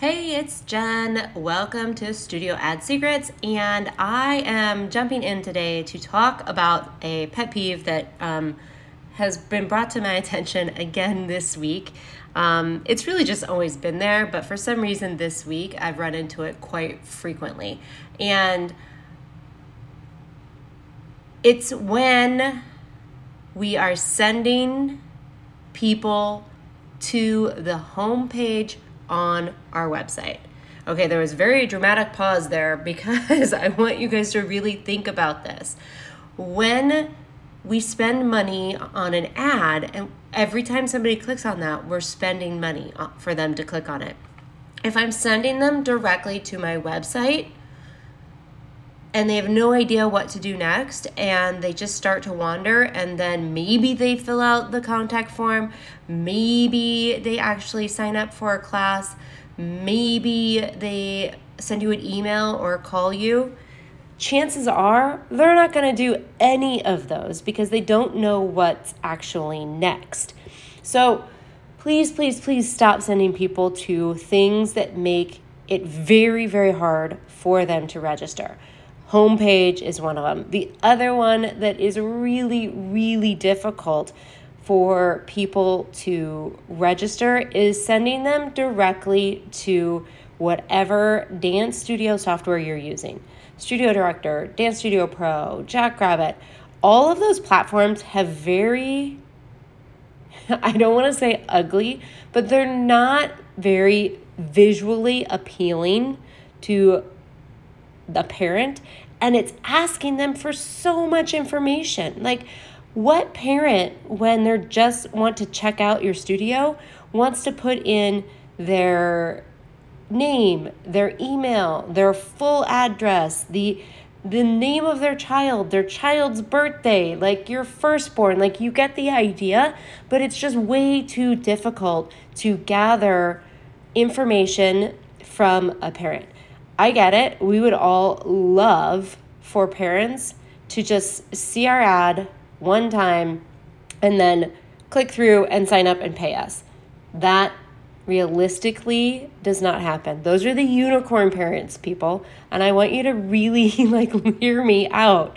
Hey, it's Jen. Welcome to Studio Ad Secrets, and I am jumping in today to talk about a pet peeve that um, has been brought to my attention again this week. Um, it's really just always been there, but for some reason this week I've run into it quite frequently. And it's when we are sending people to the homepage on our website. Okay, there was very dramatic pause there because I want you guys to really think about this. When we spend money on an ad, and every time somebody clicks on that, we're spending money uh, for them to click on it. If I'm sending them directly to my website, and they have no idea what to do next and they just start to wander and then maybe they fill out the contact form. Maybe they actually sign up for a class. Maybe they send you an email or call you. Chances are they're not going to do any of those because they don't know what's actually next. So please please please stop sending people to things that make it very very hard for them to register Homepage is one of them. The other one that is really, really difficult for people to register is sending them directly to whatever dance studio software you're using. Studio Director, Dance Studio Pro, Jackrabbit, all of those platforms have very, I don't want to say ugly, but they're not very visually appealing to the parent and it's asking them for so much information. Like, what parent, when they're just want to check out your studio, wants to put in their name, their email, their full address, the the name of their child, their child's birthday, like your firstborn, like you get the idea, but it's just way too difficult to gather information from a parent. I get it. We would all love for parents to just see our ad one time and then click through and sign up and pay us. That realistically does not happen. Those are the unicorn parents, people. And I want you to really like hear me out.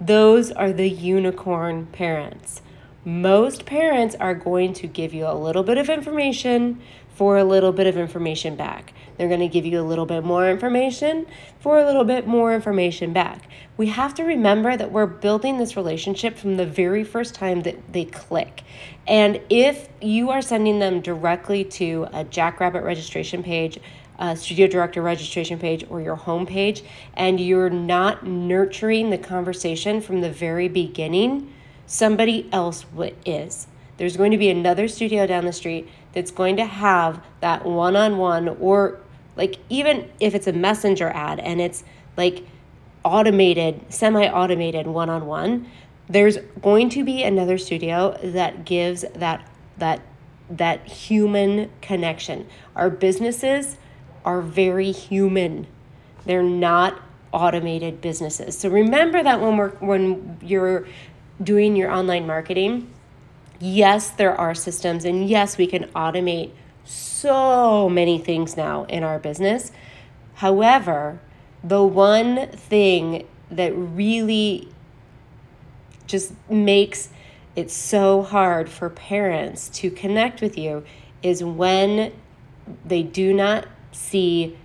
Those are the unicorn parents. Most parents are going to give you a little bit of information for a little bit of information back. They're going to give you a little bit more information for a little bit more information back. We have to remember that we're building this relationship from the very first time that they click. And if you are sending them directly to a Jackrabbit registration page, a Studio Director registration page, or your home page, and you're not nurturing the conversation from the very beginning, somebody else is. There's going to be another studio down the street that's going to have that one on one, or like even if it's a messenger ad and it's like automated, semi automated one on one, there's going to be another studio that gives that that that human connection. Our businesses are very human. They're not automated businesses. So remember that when we're when you're doing your online marketing, yes, there are systems, and yes, we can automate so many things now in our business. However, the one thing that really just makes it so hard for parents to connect with you is when they do not see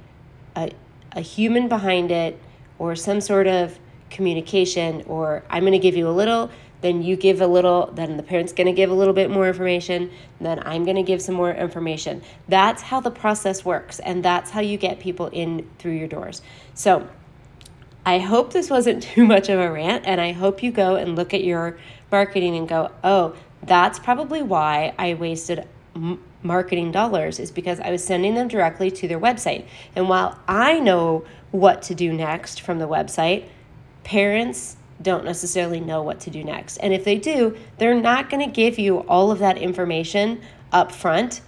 a, a human behind it or some sort of communication or i'm going to give you a little then you give a little, then the parent's going to give a little bit more information, then I'm going to give some more information. That's how the process works, and that's how you get people in through your doors. So, I hope this wasn't too much of a rant, and I hope you go and look at your marketing and go, oh, that's probably why I wasted marketing dollars, is because I was sending them directly to their website. And while I know what to do next from the website, parents don't necessarily know what to do next. And if they do, they're not going to give you all of that information up front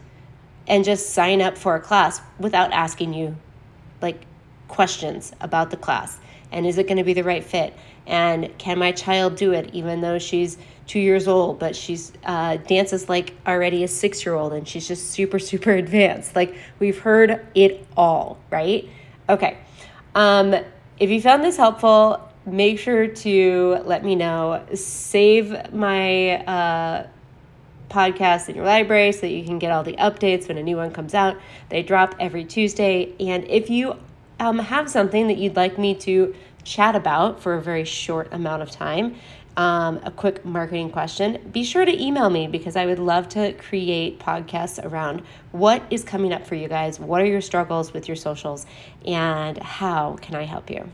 and just sign up for a class without asking you like questions about the class. And is it going to be the right fit? And can my child do it even though she's two years old, but she's uh, dances like already a six year old and she's just super, super advanced. Like we've heard it all, right? Okay. Um, if you found this helpful, make sure to let me know. Save my uh, podcast in your library so that you can get all the updates when a new one comes out. They drop every Tuesday. And if you um, have something that you'd like me to chat about for a very short amount of time, um, a quick marketing question, be sure to email me because I would love to create podcasts around what is coming up for you guys. What are your struggles with your socials and how can I help you?